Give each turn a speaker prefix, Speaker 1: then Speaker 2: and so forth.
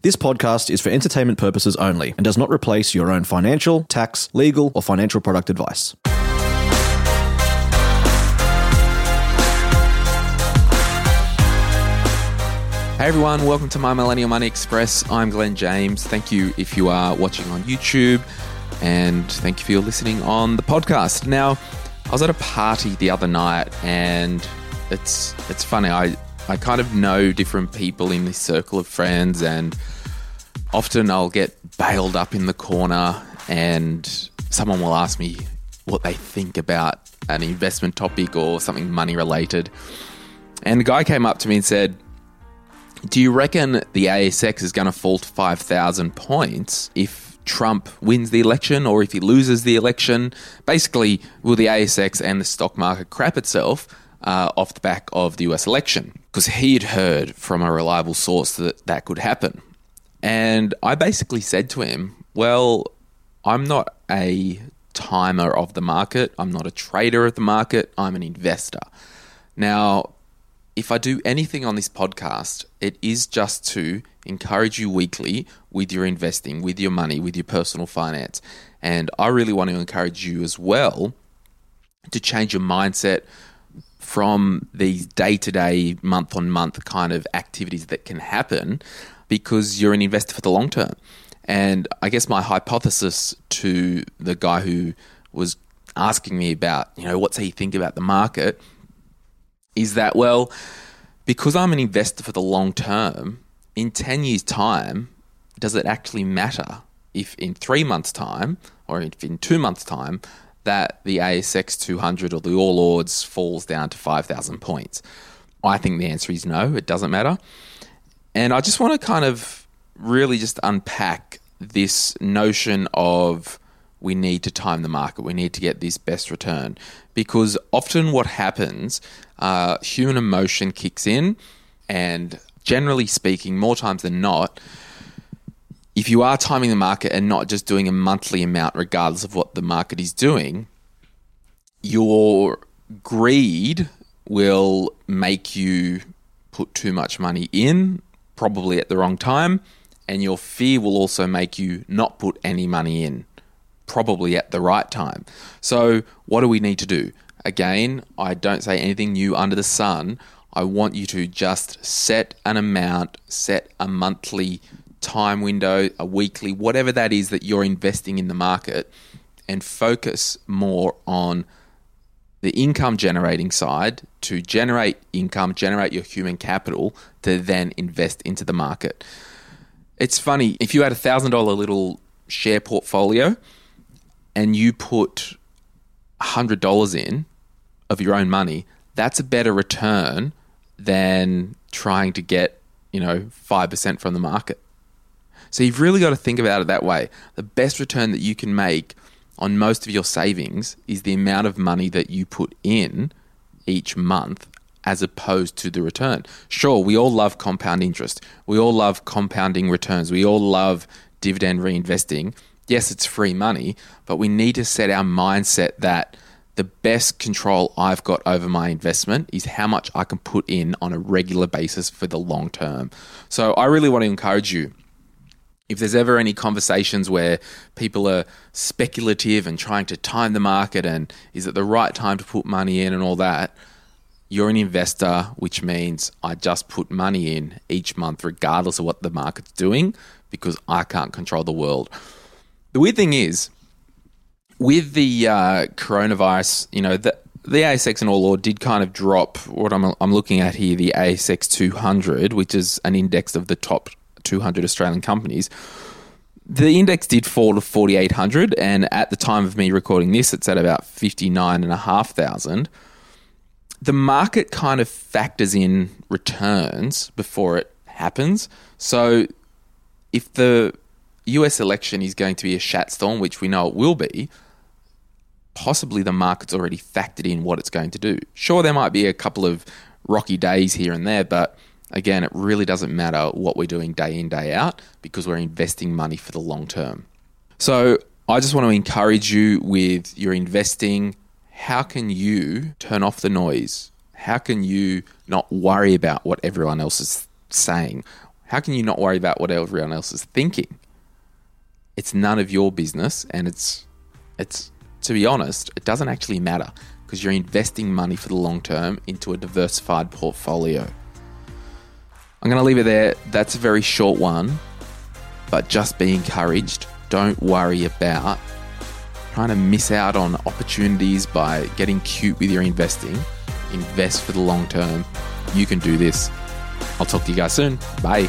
Speaker 1: This podcast is for entertainment purposes only and does not replace your own financial, tax, legal, or financial product advice.
Speaker 2: Hey everyone, welcome to My Millennial Money Express. I'm Glen James. Thank you if you are watching on YouTube, and thank you for your listening on the podcast. Now, I was at a party the other night, and it's it's funny. I I kind of know different people in this circle of friends, and often I'll get bailed up in the corner, and someone will ask me what they think about an investment topic or something money related. And the guy came up to me and said, do you reckon the ASX is going to fall to 5,000 points if Trump wins the election or if he loses the election? Basically, will the ASX and the stock market crap itself uh, off the back of the US election? Because he had heard from a reliable source that that could happen. And I basically said to him, Well, I'm not a timer of the market, I'm not a trader of the market, I'm an investor. Now, if I do anything on this podcast, it is just to encourage you weekly with your investing, with your money, with your personal finance. And I really want to encourage you as well to change your mindset from these day to day, month on month kind of activities that can happen because you're an investor for the long term. And I guess my hypothesis to the guy who was asking me about, you know, what's he think about the market is that, well, because I'm an investor for the long term, in 10 years' time, does it actually matter if in three months' time or if in two months' time that the ASX 200 or the All Ords falls down to 5,000 points? I think the answer is no, it doesn't matter. And I just want to kind of really just unpack this notion of we need to time the market, we need to get this best return. Because often what happens, uh, human emotion kicks in, and generally speaking, more times than not, if you are timing the market and not just doing a monthly amount, regardless of what the market is doing, your greed will make you put too much money in, probably at the wrong time, and your fear will also make you not put any money in probably at the right time. So, what do we need to do? Again, I don't say anything new under the sun. I want you to just set an amount, set a monthly time window, a weekly, whatever that is that you're investing in the market, and focus more on the income generating side to generate income, generate your human capital to then invest into the market. It's funny, if you had a thousand dollar little share portfolio, and you put $100 in of your own money, that's a better return than trying to get, you know, 5% from the market. So you've really got to think about it that way. The best return that you can make on most of your savings is the amount of money that you put in each month as opposed to the return. Sure, we all love compound interest. We all love compounding returns. We all love dividend reinvesting yes, it's free money, but we need to set our mindset that the best control I've got over my investment is how much I can put in on a regular basis for the long term. So I really want to encourage you. If there's ever any conversations where people are speculative and trying to time the market and is it the right time to put money in and all that, you're an investor, which means I just put money in each month, regardless of what the market's doing, because I can't control the world. The weird thing is, with the uh, coronavirus, you know, the, the ASX and All Ords did kind of drop. What I'm, I'm looking at here, the ASX 200, which is an index of the top 200 Australian companies. The index did fall to 4,800, and at the time of me recording this, it's at about 59,500. the market kind of factors in returns before it happens. So if the US election is going to be a shatstorm, which we know it will be, possibly the market's already factored in what it's going to do. Sure, there might be a couple of rocky days here and there, but again, it really doesn't matter what we're doing day in, day out because we're investing money for the long term. So I just want to encourage you with your investing. How can you turn off the noise? How can you not worry about what everyone else is saying? How can you not worry about what everyone else is thinking? It's none of your business and it's it's to be honest, it doesn't actually matter because you're investing money for the long term into a diversified portfolio. I'm going to leave it there. That's a very short one, but just be encouraged. Don't worry about trying to miss out on opportunities by getting cute with your investing. Invest for the long term. You can do this. I'll talk to you guys soon. Bye.